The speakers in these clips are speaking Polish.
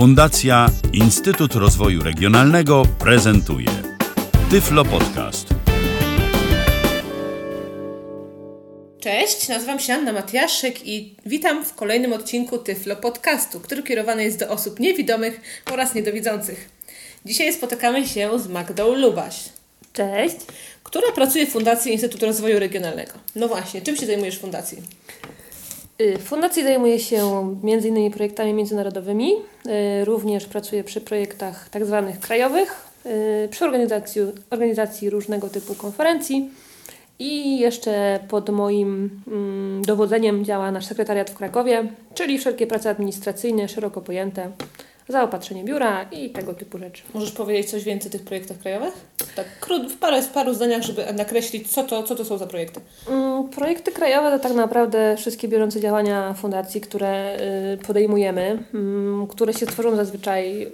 Fundacja Instytut Rozwoju Regionalnego prezentuje Tyflo Podcast. Cześć, nazywam się Anna Matiaszek i witam w kolejnym odcinku Tyflo Podcastu, który kierowany jest do osób niewidomych oraz niedowidzących. Dzisiaj spotykamy się z Magdą Lubaś. Cześć. Która pracuje w Fundacji Instytut Rozwoju Regionalnego. No właśnie, czym się zajmujesz w Fundacji? Y, w Fundacji zajmuję się m.in. projektami międzynarodowymi. Y, również pracuję przy projektach tak zwanych krajowych, y, przy organizacji, organizacji różnego typu konferencji. I jeszcze pod moim mm, dowodzeniem działa nasz sekretariat w Krakowie, czyli wszelkie prace administracyjne, szeroko pojęte, zaopatrzenie biura i tego typu rzeczy. Możesz powiedzieć coś więcej o tych projektach krajowych? Tak krót, w parę, w paru zdaniach, żeby nakreślić, co to, co to są za projekty. Projekty krajowe to tak naprawdę wszystkie bieżące działania fundacji, które y, podejmujemy, mm, które się tworzą zazwyczaj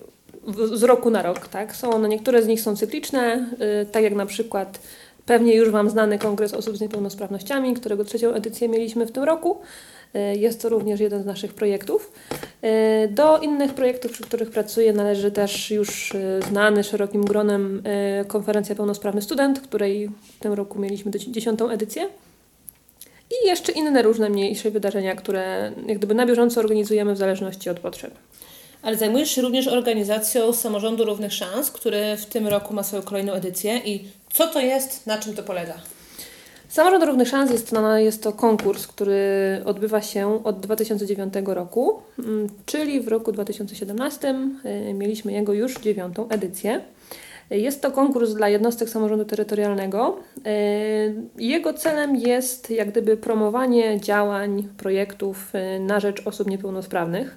z roku na rok. Tak? Są one, niektóre z nich są cykliczne, y, tak jak na przykład pewnie już Wam znany Kongres Osób z Niepełnosprawnościami, którego trzecią edycję mieliśmy w tym roku. Y, jest to również jeden z naszych projektów. Do innych projektów, przy których pracuję, należy też już znany szerokim gronem konferencja Pełnosprawny Student, której w tym roku mieliśmy dziesiątą edycję. I jeszcze inne różne mniejsze wydarzenia, które jak gdyby na bieżąco organizujemy w zależności od potrzeb. Ale zajmujesz się również organizacją Samorządu Równych Szans, który w tym roku ma swoją kolejną edycję. I co to jest, na czym to polega? Samorząd Równych Szans jest, no, jest to konkurs, który odbywa się od 2009 roku, mm, czyli w roku 2017 y, mieliśmy jego już dziewiątą edycję. Jest to konkurs dla jednostek samorządu terytorialnego. Y, jego celem jest jak gdyby promowanie działań, projektów y, na rzecz osób niepełnosprawnych.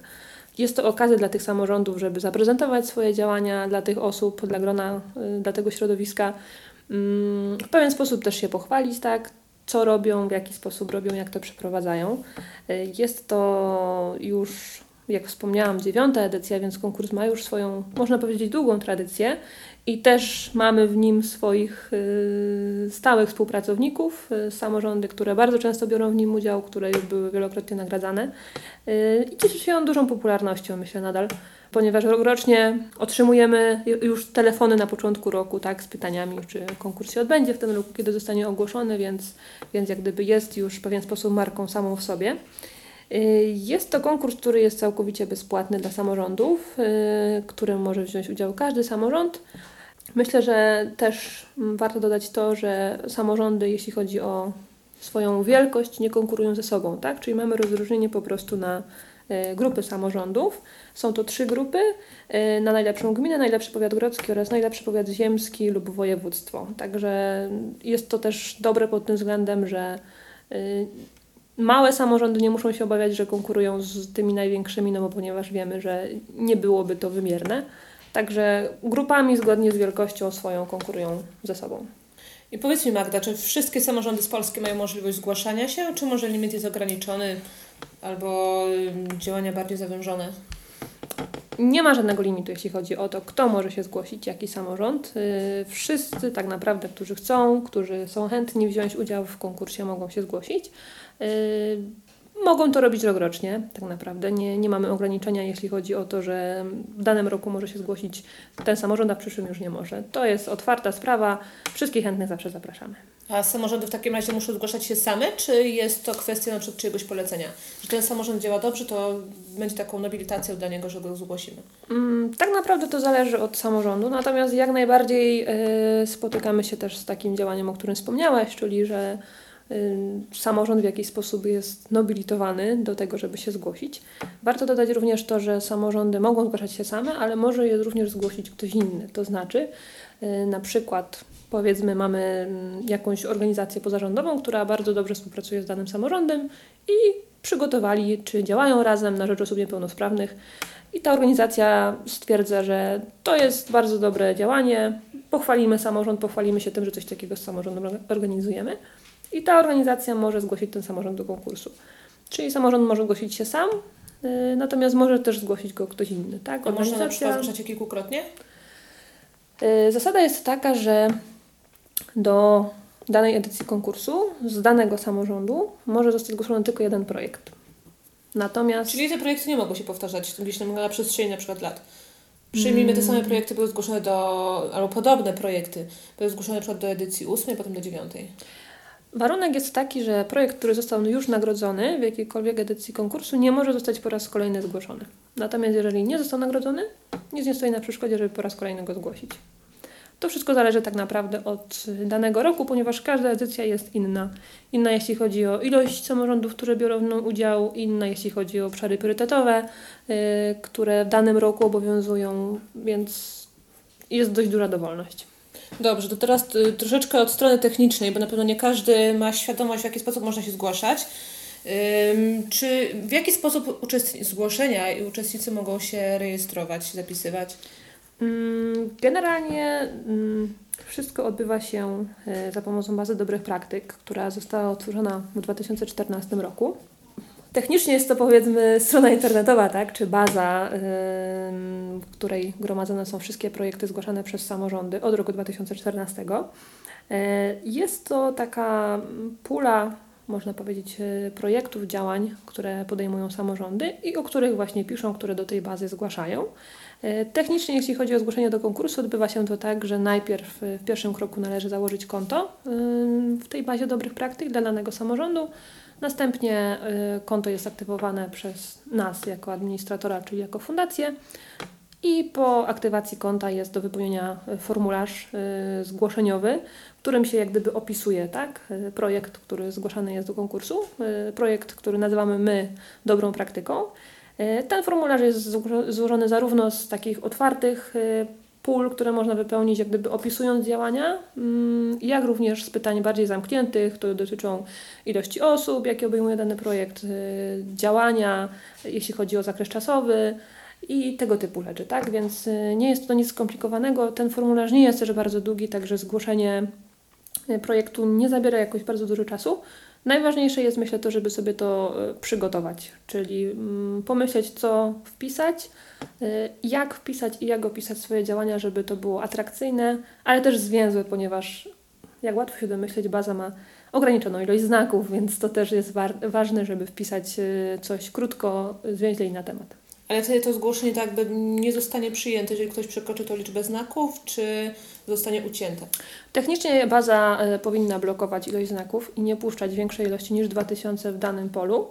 Jest to okazja dla tych samorządów, żeby zaprezentować swoje działania dla tych osób, dla grona, dla tego środowiska, Mm, w pewien sposób też się pochwalić, tak, co robią, w jaki sposób robią, jak to przeprowadzają. Jest to już, jak wspomniałam, dziewiąta edycja, więc konkurs ma już swoją, można powiedzieć, długą tradycję i też mamy w nim swoich y, stałych współpracowników, y, samorządy, które bardzo często biorą w nim udział, które już były wielokrotnie nagradzane i cieszy się on dużą popularnością, myślę nadal ponieważ rocznie otrzymujemy już telefony na początku roku, tak, z pytaniami, czy konkurs się odbędzie w tym roku, kiedy zostanie ogłoszony, więc, więc jak gdyby jest już w pewien sposób marką samą w sobie. Y, jest to konkurs, który jest całkowicie bezpłatny dla samorządów, y, którym może wziąć udział każdy samorząd. Myślę, że też warto dodać to, że samorządy, jeśli chodzi o swoją wielkość, nie konkurują ze sobą, tak? Czyli mamy rozróżnienie po prostu na y, grupy samorządów. Są to trzy grupy na najlepszą gminę, najlepszy powiat grodzki oraz najlepszy powiat ziemski lub województwo. Także jest to też dobre pod tym względem, że małe samorządy nie muszą się obawiać, że konkurują z tymi największymi, no bo ponieważ wiemy, że nie byłoby to wymierne. Także grupami zgodnie z wielkością swoją konkurują ze sobą. I powiedz mi Magda, czy wszystkie samorządy z Polski mają możliwość zgłaszania się, czy może limit jest ograniczony albo działania bardziej zawężone? Nie ma żadnego limitu, jeśli chodzi o to, kto może się zgłosić, jaki samorząd. Y, wszyscy tak naprawdę, którzy chcą, którzy są chętni wziąć udział w konkursie, mogą się zgłosić. Y, mogą to robić rokrocznie, tak naprawdę. Nie, nie mamy ograniczenia, jeśli chodzi o to, że w danym roku może się zgłosić ten samorząd, a w przyszłym już nie może. To jest otwarta sprawa. Wszystkich chętnych zawsze zapraszamy. A samorządy w takim razie muszą zgłaszać się same, czy jest to kwestia na przykład czyjegoś polecenia? Że ten samorząd działa dobrze, to będzie taką nobilitacją dla niego, że go zgłosimy? Mm, tak naprawdę to zależy od samorządu, natomiast jak najbardziej y, spotykamy się też z takim działaniem, o którym wspomniałaś, czyli że samorząd w jakiś sposób jest nobilitowany do tego, żeby się zgłosić. Warto dodać również to, że samorządy mogą zgłaszać się same, ale może je również zgłosić ktoś inny. To znaczy, y, na przykład powiedzmy mamy mm, jakąś organizację pozarządową, która bardzo dobrze współpracuje z danym samorządem i przygotowali, czy działają razem na rzecz osób niepełnosprawnych. I ta organizacja stwierdza, że to jest bardzo dobre działanie, pochwalimy samorząd, pochwalimy się tym, że coś takiego z samorządem organizujemy. I ta organizacja może zgłosić ten samorząd do konkursu. Czyli samorząd może zgłosić się sam, yy, natomiast może też zgłosić go ktoś inny. Tak? A można na przykład zgłaszać kilkukrotnie? Yy, zasada jest taka, że do danej edycji konkursu z danego samorządu może zostać zgłoszony tylko jeden projekt. Natomiast... Czyli te projekty nie mogą się powtarzać gdzieś na przestrzeni na przykład lat. Przyjmijmy, te same projekty były zgłoszone do, albo podobne projekty, były zgłoszone na przykład do edycji ósmej, potem do dziewiątej. Warunek jest taki, że projekt, który został już nagrodzony w jakiejkolwiek edycji konkursu, nie może zostać po raz kolejny zgłoszony. Natomiast jeżeli nie został nagrodzony, nic nie stoi na przeszkodzie, żeby po raz kolejny go zgłosić. To wszystko zależy tak naprawdę od danego roku, ponieważ każda edycja jest inna. Inna jeśli chodzi o ilość samorządów, które biorą w udział, inna jeśli chodzi o obszary priorytetowe, yy, które w danym roku obowiązują, więc jest dość duża dowolność. Dobrze, to teraz y, troszeczkę od strony technicznej, bo na pewno nie każdy ma świadomość, w jaki sposób można się zgłaszać. Czy w jaki sposób uczestni- zgłoszenia i uczestnicy mogą się rejestrować, zapisywać? Mm, Generalnie mm, wszystko odbywa się e, za pomocą bazy dobrych praktyk, która została otworzona w 2014 roku. Technicznie jest to powiedzmy strona internetowa, tak, czy baza, w której gromadzone są wszystkie projekty zgłaszane przez samorządy od roku 2014. E, Jest to taka pula, można powiedzieć, e, projektów, działań, które podejmują samorządy i o których właśnie piszą, które do tej bazy zgłaszają. E, Technicznie, jeśli chodzi o zgłoszenie do konkursu, odbywa się to tak, że najpierw w pierwszym kroku należy założyć konto w tej bazie dobrych praktyk dla danego samorządu. Następnie e, konto jest aktywowane przez nas jako administratora, czyli jako fundację. I po aktywacji konta jest do wypełnienia e, formularz e, zgłoszeniowy, w którym się jak gdyby opisuje tak, projekt, który zgłaszany jest do konkursu, projekt, który nazywamy my dobrą praktyką. Ten formularz jest zło- złożony zarówno z takich otwartych pól, które można wypełnić jak gdyby opisując działania, mm, jak również z pytań bardziej zamkniętych, które dotyczą ilości osób, jakie obejmuje dany projekt, e, działania, jeśli chodzi o zakres czasowy i tego typu rzeczy, tak? Więc e, nie jest to nic skomplikowanego. Ten formularz nie jest też bardzo długi, także zgłoszenie e, projektu nie zabiera jakoś bardzo dużo czasu. Najważniejsze jest, myślę, to, żeby sobie to e, przygotować, czyli mm, pomyśleć, co wpisać, e, jak wpisać i jak opisać swoje działania, żeby to było atrakcyjne, ale też zwięzłe, ponieważ jak łatwo się domyśleć, baza ma ograniczoną ilość znaków, więc to też jest war- ważne, żeby wpisać e, coś krótko, zwięźle i na temat. Ale wtedy to zgłoszenie tak jakby nie zostanie przyjęte, jeżeli ktoś przekroczy tą liczbę znaków, czy zostanie ucięte? Technicznie baza e, powinna blokować ilość znaków i nie puszczać większej ilości niż 2000 w danym polu.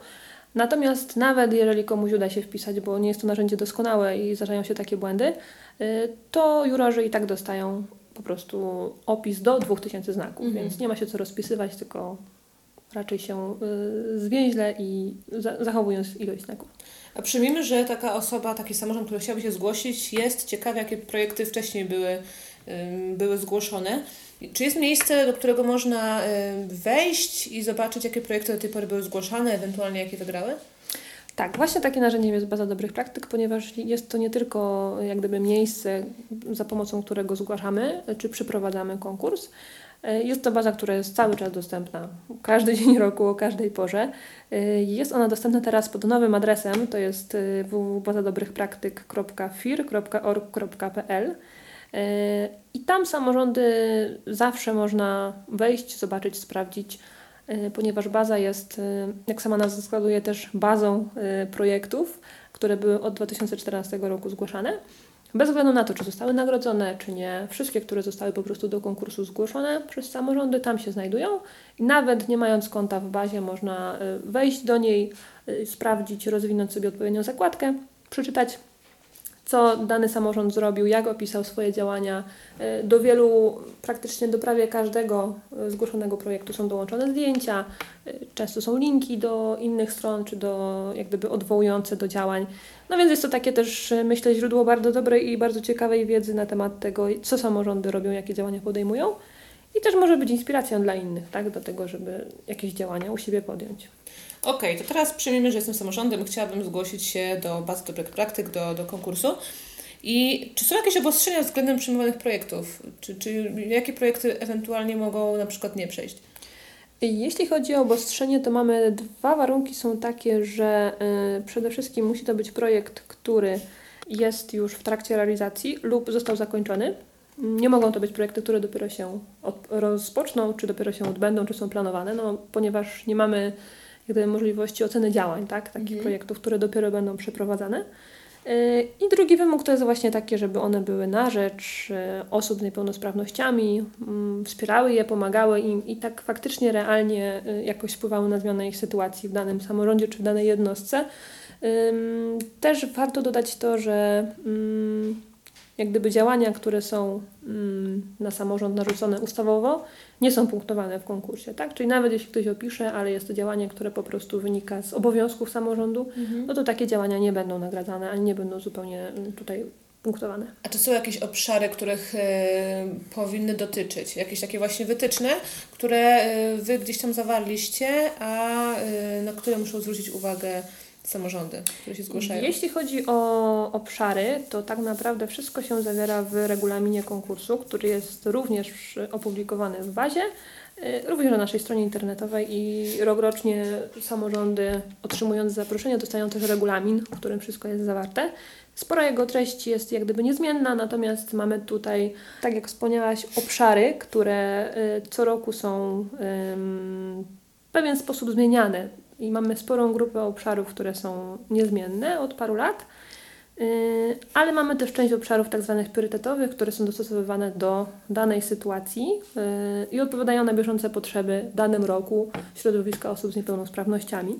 Natomiast nawet jeżeli komuś uda się wpisać, bo nie jest to narzędzie doskonałe i zdarzają się takie błędy, e, to jurorzy i tak dostają po prostu opis do 2000 znaków, Mhm. więc nie ma się co rozpisywać, tylko raczej się y, zwięźle i za, zachowując ilość znaków. A przyjmijmy, że taka osoba, taki samorząd, który chciałby się zgłosić, jest ciekawy, jakie projekty wcześniej były, były zgłoszone. Czy jest miejsce, do którego można wejść i zobaczyć, jakie projekty do tej pory były zgłaszane, ewentualnie jakie wygrały? Tak, właśnie takie narzędziem jest baza dobrych praktyk, ponieważ jest to nie tylko jak gdyby miejsce, za pomocą którego zgłaszamy czy przeprowadzamy konkurs. E, Jest to baza, która jest cały czas dostępna, każdy dzień roku, o każdej porze. E, Jest ona dostępna teraz pod nowym adresem, to jest e, www.bazadobrychpraktyk.fir.org.pl i tam samorządy zawsze można wejść, zobaczyć, sprawdzić, ponieważ baza jest, jak sama nazwa wskazuje, też bazą projektów, które były od 2014 roku zgłaszane. Bez względu na to, czy zostały nagrodzone, czy nie, wszystkie, które zostały po prostu do konkursu zgłoszone przez samorządy, tam się znajdują. I nawet nie mając konta w bazie, można e, wejść do niej, e, sprawdzić, rozwinąć sobie odpowiednią zakładkę, przeczytać co dany samorząd zrobił, jak opisał swoje działania. E, Do wielu, praktycznie do prawie każdego e, zgłoszonego projektu są dołączone zdjęcia, e, często są linki do innych stron, czy do jak gdyby odwołujące do działań. No więc jest to takie też, myślę, źródło bardzo dobrej i bardzo ciekawej wiedzy na temat tego, co samorządy robią, jakie działania podejmują. I też może być inspiracją dla innych, tak, do tego, żeby jakieś działania u siebie podjąć. Okej, to teraz przyjmijmy, że jestem samorządem, chciałabym zgłosić się do bazy dobrych praktyk, do, do konkursu. I czy są jakieś obostrzenia względem przyjmowanych projektów? Czy, czy jakie projekty ewentualnie mogą na przykład nie przejść? Jeśli chodzi o obostrzenie, to mamy dwa warunki. Są takie, że y, przede wszystkim musi to być projekt, który jest już w trakcie realizacji lub został zakończony. Nie mogą to być projekty, które dopiero się od, rozpoczną, czy dopiero się odbędą, czy są planowane, no, ponieważ nie mamy gdyby możliwości oceny działań, tak? takich Mhm. projektów, które dopiero będą przeprowadzane. Y, I drugi wymóg to jest właśnie takie, żeby one były na rzecz y, osób z niepełnosprawnościami, mm, wspierały je, pomagały im i tak faktycznie realnie y, jakoś wpływały na zmianę ich sytuacji w danym samorządzie czy w danej jednostce. Też warto dodać to, że mm, jak gdyby działania, które są mm, na samorząd narzucone ustawowo, nie są punktowane w konkursie, tak? Czyli nawet jeśli ktoś opisze, ale jest to działanie, które po prostu wynika z obowiązków samorządu, no to takie działania nie będą nagradzane, ani nie będą zupełnie mm, tutaj punktowane. A czy są jakieś obszary, których e, powinny dotyczyć? Jakieś takie właśnie wytyczne, które e, Wy gdzieś tam zawarliście, a e, na które muszą zwrócić uwagę samorządy, które się zgłaszają? Jeśli chodzi o obszary, to tak naprawdę wszystko się zawiera w regulaminie konkursu, który jest również opublikowany w bazie, y, również na naszej stronie internetowej i rokrocznie samorządy otrzymując zaproszenie dostają też regulamin, w którym wszystko jest zawarte. Spora jego treść jest jak gdyby niezmienna, natomiast mamy tutaj, tak jak wspomniałaś, obszary, które y, co roku są w pewien sposób zmieniane i mamy sporą grupę obszarów, które są niezmienne od paru lat, Yy, ale mamy też część obszarów tak zwanych priorytetowych, które są dostosowywane do danej sytuacji yy, i odpowiadają na bieżące potrzeby w danym roku środowiska osób z niepełnosprawnościami.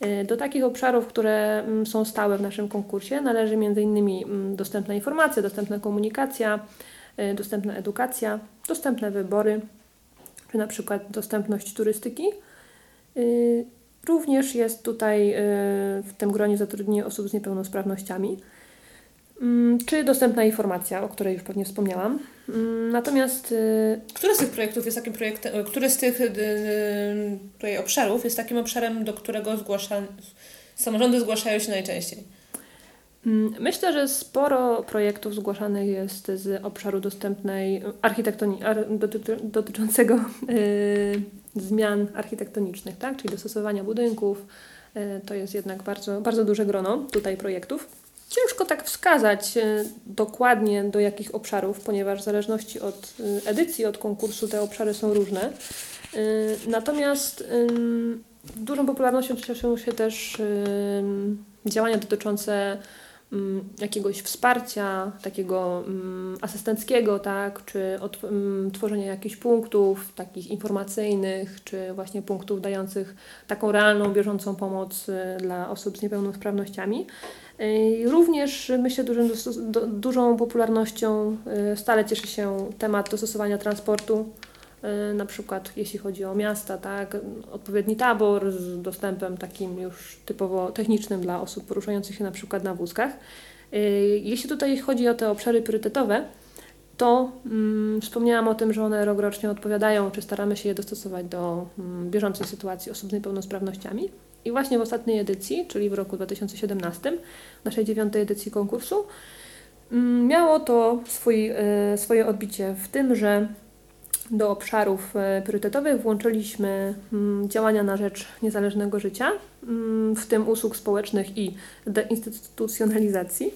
Yy, Do takich obszarów, które mm, są stałe w naszym konkursie należy m.in. mm, dostępna informacja, dostępna komunikacja, dostępna edukacja, dostępne wybory, czy na przykład dostępność turystyki. Również jest tutaj yy, w tym gronie zatrudnienie osób z niepełnosprawnościami, Mm, czy dostępna informacja, o której już pewnie wspomniałam. Mm, Natomiast yy, Który z tych projektów jest takim projektem, e, który z tych tutaj obszarów jest takim obszarem, do którego zgłasza, samorządy zgłaszają się najczęściej? Mm, myślę, że sporo projektów zgłaszanych jest z obszaru dostępnej architektoni- ar- dotyczy, dotyczącego yy, zmian architektonicznych, tak? czyli dostosowania budynków. Yy, to jest jednak bardzo, bardzo duże grono tutaj projektów. Ciężko tak wskazać yy, dokładnie do jakich obszarów, ponieważ w zależności od edycji, od konkursu te obszary są różne. Natomiast dużą popularnością cieszą się też działania dotyczące jakiegoś wsparcia takiego ym, asystenckiego, tak, czy od, ym, tworzenia jakichś punktów takich informacyjnych, czy właśnie punktów dających taką realną, bieżącą pomoc y, dla osób z niepełnosprawnościami. Również myślę, dużym, dużą popularnością y, stale cieszy się temat dostosowania transportu na przykład jeśli chodzi o miasta, tak, odpowiedni tabor z dostępem takim już typowo technicznym dla osób poruszających się na przykład na wózkach. Y, Jeśli tutaj chodzi o te obszary priorytetowe, to mm, wspomniałam o tym, że one rokrocznie odpowiadają, czy staramy się je dostosować do mm, bieżącej sytuacji osób z niepełnosprawnościami. I właśnie w ostatniej edycji, czyli w roku 2017, naszej dziewiątej edycji konkursu, mm, miało to swój, y, swoje odbicie w tym, że do obszarów e, priorytetowych włączyliśmy mm, działania na rzecz niezależnego życia, mm, w tym usług społecznych i deinstytucjonalizacji.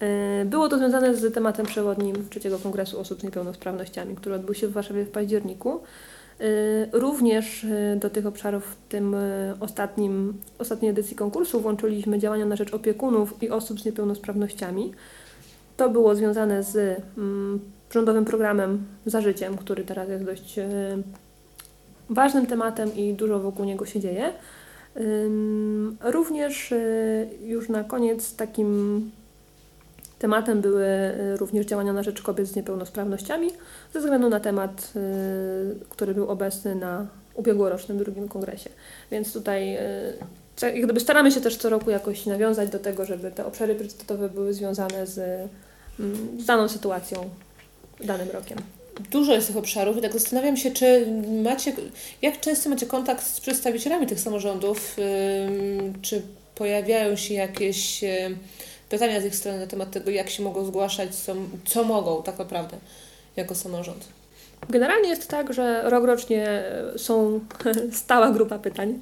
E, Było to związane z tematem przewodnim trzeciego Kongresu Osób z Niepełnosprawnościami, który odbył się w Warszawie w październiku. E, Również do tych obszarów w tym ostatnim, ostatniej edycji konkursu włączyliśmy działania na rzecz opiekunów i osób z niepełnosprawnościami. To było związane z mm, rządowym programem Za Życiem, który teraz jest dość e, ważnym tematem i dużo wokół niego się dzieje. Również e, już na koniec takim tematem były e, również działania na rzecz kobiet z niepełnosprawnościami, ze względu na temat, który był obecny na ubiegłorocznym drugim kongresie. Więc tutaj jak gdyby staramy się też co roku jakoś nawiązać do tego, żeby te obszary priorytetowe były związane z, mm, z daną sytuacją, danym rokiem. Dużo jest tych obszarów i tak zastanawiam się, czy macie, jak często macie kontakt z przedstawicielami tych samorządów, czy pojawiają się jakieś ym, pytania z ich strony na temat tego, jak się mogą zgłaszać, co, co mogą tak naprawdę jako samorząd. Generalnie jest tak, że rokrocznie są stała grupa pytań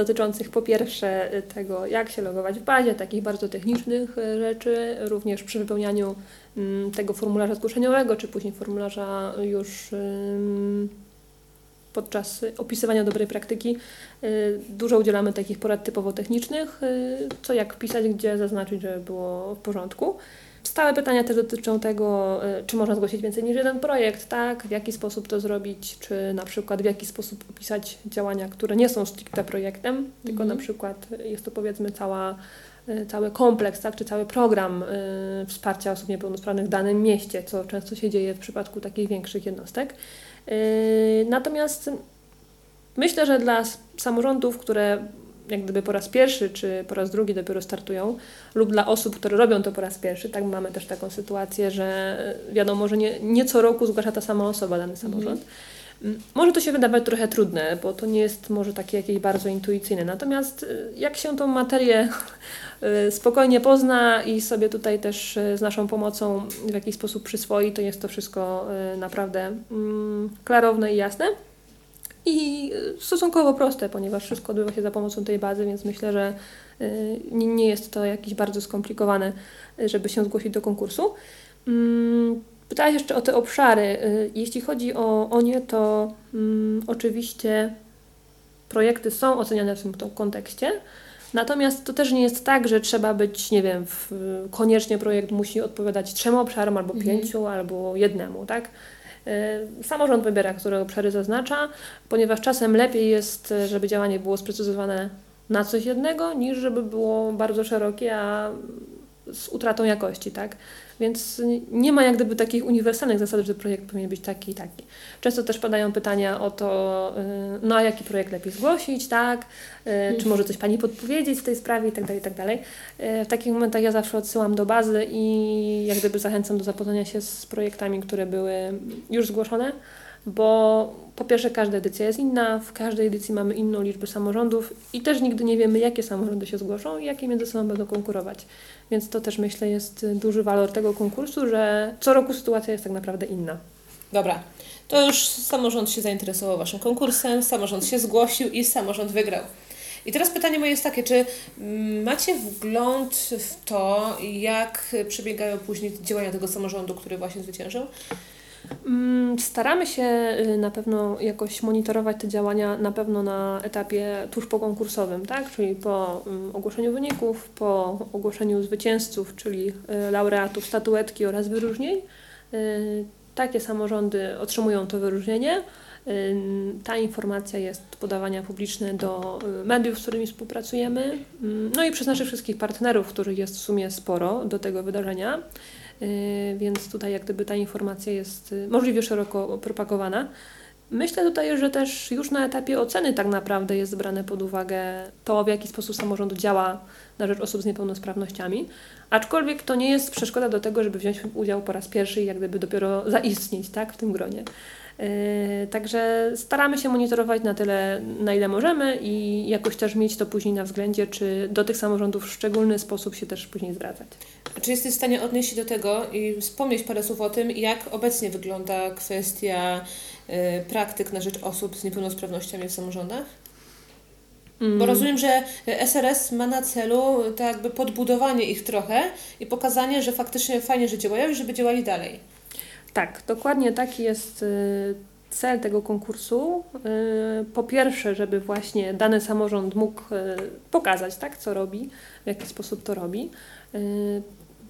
dotyczących po pierwsze tego, jak się logować w bazie, takich bardzo technicznych e, rzeczy, również przy wypełnianiu mm, tego formularza zgłoszeniowego, czy później formularza już podczas opisywania dobrej praktyki dużo udzielamy takich porad typowo technicznych, co jak pisać, gdzie zaznaczyć, żeby było w porządku. Stałe pytania też dotyczą tego, y, czy można zgłosić więcej niż jeden projekt, tak? W jaki sposób to zrobić, czy na przykład w jaki sposób opisać działania, które nie są stricte projektem, mhm. tylko na przykład jest to powiedzmy cała, y, cały kompleks, tak? czy cały program y, wsparcia osób niepełnosprawnych w danym mieście, co często się dzieje w przypadku takich większych jednostek. Y, natomiast myślę, że dla samorządów, które jak gdyby po raz pierwszy, czy po raz drugi dopiero startują, lub dla osób, które robią to po raz pierwszy, tak mamy też taką sytuację, że e, wiadomo, że nie, nie co roku zgłasza ta sama osoba dany mhm. samorząd. Mhm. Może to się wydawać trochę trudne, bo to nie jest może takie jakieś bardzo intuicyjne. Natomiast e, jak się tą materię e, spokojnie pozna i sobie tutaj też z naszą pomocą w jakiś sposób przyswoi, to jest to wszystko naprawdę mm, klarowne i jasne i stosunkowo proste, ponieważ wszystko odbywa się za pomocą tej bazy, więc myślę, że y, nie jest to jakieś bardzo skomplikowane, żeby się zgłosić do konkursu. Mm, pytałeś jeszcze o te obszary. Y, jeśli chodzi o, o nie, to um, oczywiście projekty są oceniane w tym kontekście. Natomiast to też nie jest tak, że trzeba być, nie wiem, w, koniecznie projekt musi odpowiadać trzem obszarom, albo mhm. pięciu, albo jednemu, tak? Y, samorząd wybiera, które obszary zaznacza, ponieważ czasem lepiej jest, żeby działanie było sprecyzowane na coś jednego, niż żeby było bardzo szerokie, a z utratą jakości, tak? Więc nie ma jak gdyby takich uniwersalnych zasad, że projekt powinien być taki i taki. Często też padają pytania o to, y, no a jaki projekt lepiej zgłosić, tak? Y, czy może coś Pani podpowiedzieć w tej sprawie i tak dalej, i tak dalej. Y, w takich momentach ja zawsze odsyłam do bazy i jak gdyby zachęcam do zapoznania się z projektami, które były już zgłoszone bo po pierwsze każda edycja jest inna, w każdej edycji mamy inną liczbę samorządów i też nigdy nie wiemy, jakie samorządy się zgłoszą i jakie między sobą będą konkurować. Więc to też myślę jest duży walor tego konkursu, że co roku sytuacja jest tak naprawdę inna. Dobra, to już samorząd się zainteresował Waszym konkursem, samorząd się zgłosił i samorząd wygrał. I teraz pytanie moje jest takie, czy macie wgląd w to, jak przebiegają później działania tego samorządu, który właśnie zwyciężył? Mm, staramy się y, na pewno jakoś monitorować te działania na pewno na etapie tuż po konkursowym, tak? czyli po mm, ogłoszeniu wyników, po ogłoszeniu zwycięzców, czyli y, laureatów statuetki oraz wyróżnień. Y, takie samorządy otrzymują to wyróżnienie. Ta informacja jest podawana publicznie do mediów, z którymi współpracujemy, mm, no i przez naszych wszystkich partnerów, których jest w sumie sporo do tego wydarzenia. Y, więc tutaj jak gdyby ta informacja jest y, możliwie szeroko propagowana. Myślę tutaj, że też już na etapie oceny tak naprawdę jest brane pod uwagę to, w jaki sposób samorząd działa na rzecz osób z niepełnosprawnościami, aczkolwiek to nie jest przeszkoda do tego, żeby wziąć udział po raz pierwszy i jak gdyby dopiero zaistnieć tak, w tym gronie. Yy, także staramy się monitorować na tyle, na ile możemy i jakoś też mieć to później na względzie, czy do tych samorządów w szczególny sposób się też później zwracać. Czy jesteś w stanie odnieść się do tego i wspomnieć parę słów o tym, jak obecnie wygląda kwestia y, praktyk na rzecz osób z niepełnosprawnościami w samorządach? Mm. Bo rozumiem, że SRS ma na celu tak jakby podbudowanie ich trochę i pokazanie, że faktycznie fajnie, że działają i żeby działali dalej. Tak, dokładnie taki jest y, cel tego konkursu. Y, po pierwsze, żeby właśnie dany samorząd mógł y, pokazać, tak, co robi, w jaki sposób to robi.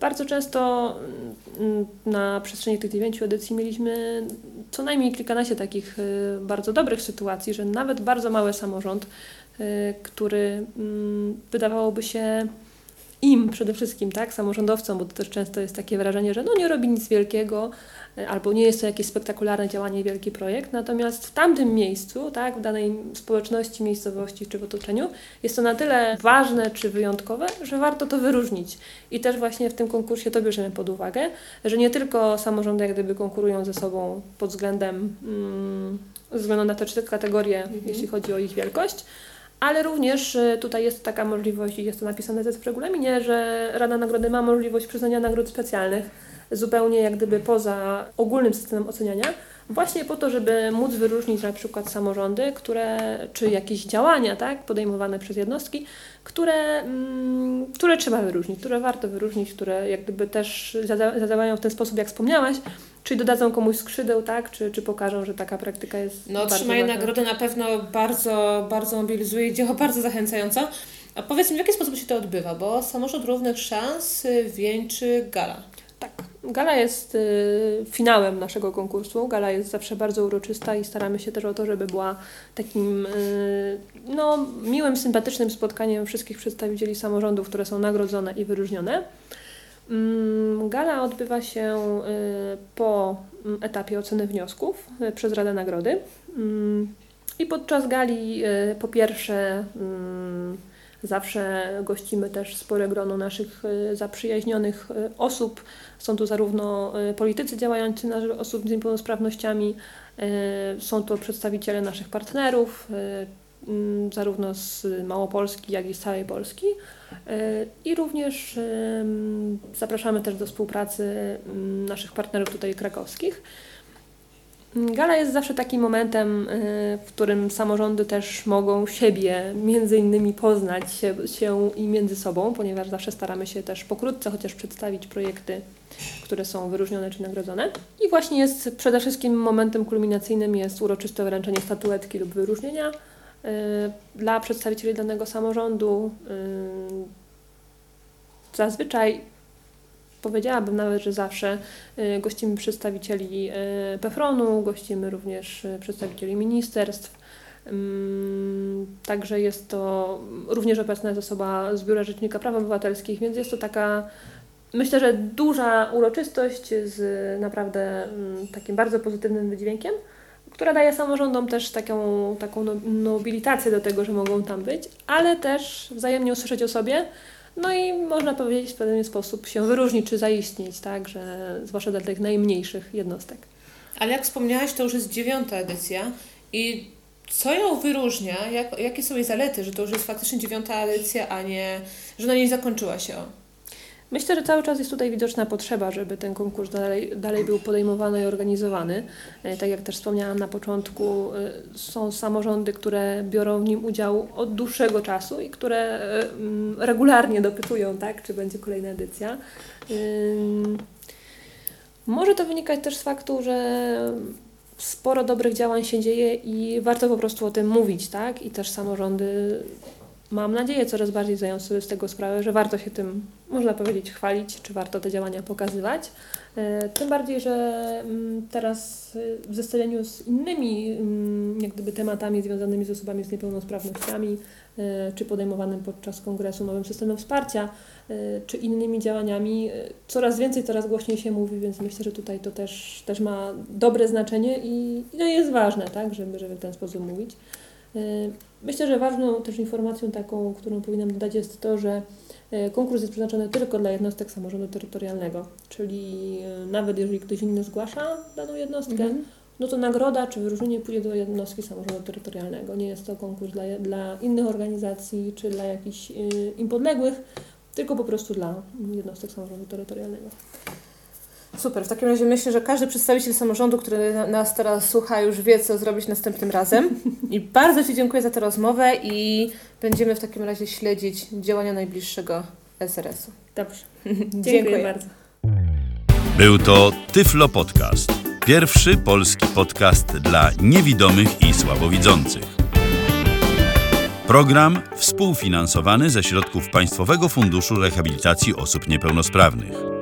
Bardzo często na przestrzeni tych dziewięciu edycji mieliśmy co najmniej kilkanaście takich bardzo dobrych sytuacji, że nawet bardzo mały samorząd, który mm, wydawałoby się im przede wszystkim, tak, samorządowcom, bo to też często jest takie wrażenie, że no nie robi nic wielkiego, e, albo nie jest to jakieś spektakularne działanie, wielki projekt, natomiast w tamtym miejscu, tak, w danej społeczności, miejscowości czy w otoczeniu jest to na tyle ważne czy wyjątkowe, że warto to wyróżnić. I też właśnie w tym konkursie to bierzemy pod uwagę, że nie tylko samorządy jak gdyby konkurują ze sobą pod względem, mm, ze względu na te trzy kategorie, mhm. jeśli chodzi o ich wielkość, ale również y, tutaj jest taka możliwość i jest to napisane też w regulaminie, że Rada Nagrody ma możliwość przyznania nagród specjalnych zupełnie jak gdyby poza ogólnym systemem oceniania, właśnie po to, żeby móc wyróżnić na przykład samorządy, które, czy jakieś działania tak, podejmowane przez jednostki, które, mm, które trzeba wyróżnić, które warto wyróżnić, które jak gdyby też zadziałają w ten sposób, jak wspomniałaś, Czy dodadzą komuś skrzydeł, tak? Czy, czy pokażą, że taka praktyka jest No otrzymanie nagrody na pewno bardzo, bardzo mobilizuje i działa bardzo zachęcająco. A powiedz mi, w jaki sposób się to odbywa? Bo samorząd równych szans wieńczy gala. Tak. Gala jest y, finałem naszego konkursu. Gala jest zawsze bardzo uroczysta i staramy się też o to, żeby była takim y, no, miłym, sympatycznym spotkaniem wszystkich przedstawicieli samorządów, które są nagrodzone i wyróżnione. Mm, Gala odbywa się y, po mm, etapie oceny wniosków y, przez Radę Nagrody. Mm, I podczas gali y, po pierwsze zawsze gościmy też spore grono naszych zaprzyjaźnionych osób. Są to zarówno politycy działający na rzecz osób z niepełnosprawnościami, są to przedstawiciele naszych partnerów, zarówno z Małopolski, jak i z całej Polski. Y, I również zapraszamy też do współpracy ym, naszych partnerów tutaj krakowskich. Mm, Gala jest zawsze takim momentem, y, w którym samorządy też mogą siebie między innymi poznać się, się i między sobą, ponieważ zawsze staramy się też pokrótce chociaż przedstawić projekty, które są wyróżnione czy nagrodzone. I właśnie jest przede wszystkim momentem kulminacyjnym jest uroczyste wręczenie statuetki lub wyróżnienia dla przedstawicieli danego samorządu. y, Zazwyczaj powiedziałabym nawet, że zawsze y, gościmy przedstawicieli y, PFRON-u, gościmy również y, przedstawicieli ministerstw. Ym, Także jest to również obecna jest osoba z Biura Rzecznika Praw Obywatelskich, więc jest to taka, myślę, że duża uroczystość z naprawdę mm, takim bardzo pozytywnym wydźwiękiem, która daje samorządom też taką, taką no- nobilitację do tego, że mogą tam być, ale też wzajemnie usłyszeć o sobie, no i można powiedzieć w pewien sposób się wyróżnić czy zaistnieć, tak, że zwłaszcza dla tych najmniejszych jednostek. Ale jak wspomniałaś, to już jest dziewiąta edycja i co ją wyróżnia? Jak, jakie są jej zalety, że to już jest faktycznie dziewiąta edycja, a nie, że na niej zakończyła się? Myślę, że cały czas jest tutaj widoczna potrzeba, żeby ten konkurs dalej, dalej był podejmowany i organizowany. E, Tak jak też wspomniałam na początku, e, są samorządy, które biorą w nim udział od dłuższego czasu i które e, mm, regularnie dopytują, tak, czy będzie kolejna edycja. Może to wynikać też z faktu, że sporo dobrych działań się dzieje i warto po prostu o tym mówić, tak? I też samorządy, mam nadzieję, coraz bardziej zdają sobie z tego sprawę, że warto się tym, można powiedzieć, chwalić, czy warto te działania pokazywać. E, Tym bardziej, że mm, teraz e, w zestawieniu z innymi mm, jak gdyby tematami związanymi z osobami z niepełnosprawnościami, e, czy podejmowanym podczas kongresu nowym systemem wsparcia, czy innymi działaniami, coraz więcej, coraz głośniej się mówi, więc myślę, że tutaj to też, też ma dobre znaczenie i, to jest ważne, tak, żeby, żeby w ten sposób mówić. E, Myślę, że ważną też informacją taką, którą powinnam dodać jest to, że e, konkurs jest przeznaczony tylko dla jednostek samorządu terytorialnego, czyli e, nawet jeżeli ktoś inny zgłasza daną jednostkę, Mhm. no to nagroda czy wyróżnienie pójdzie do jednostki samorządu terytorialnego. Nie jest to konkurs dla, dla innych organizacji czy dla jakichś y, im podległych, tylko po prostu dla jednostek samorządu terytorialnego. Super, w takim razie myślę, że każdy przedstawiciel samorządu, który na- nas teraz słucha, już wie, co zrobić następnym razem. I bardzo Ci dziękuję za tę rozmowę i będziemy w takim razie śledzić działania najbliższego SRS-u. Dobrze. Dziękuję. bardzo. Był to Tyflo Podcast. Pierwszy polski podcast dla niewidomych i słabowidzących. Program współfinansowany ze środków Państwowego Funduszu Rehabilitacji Osób Niepełnosprawnych.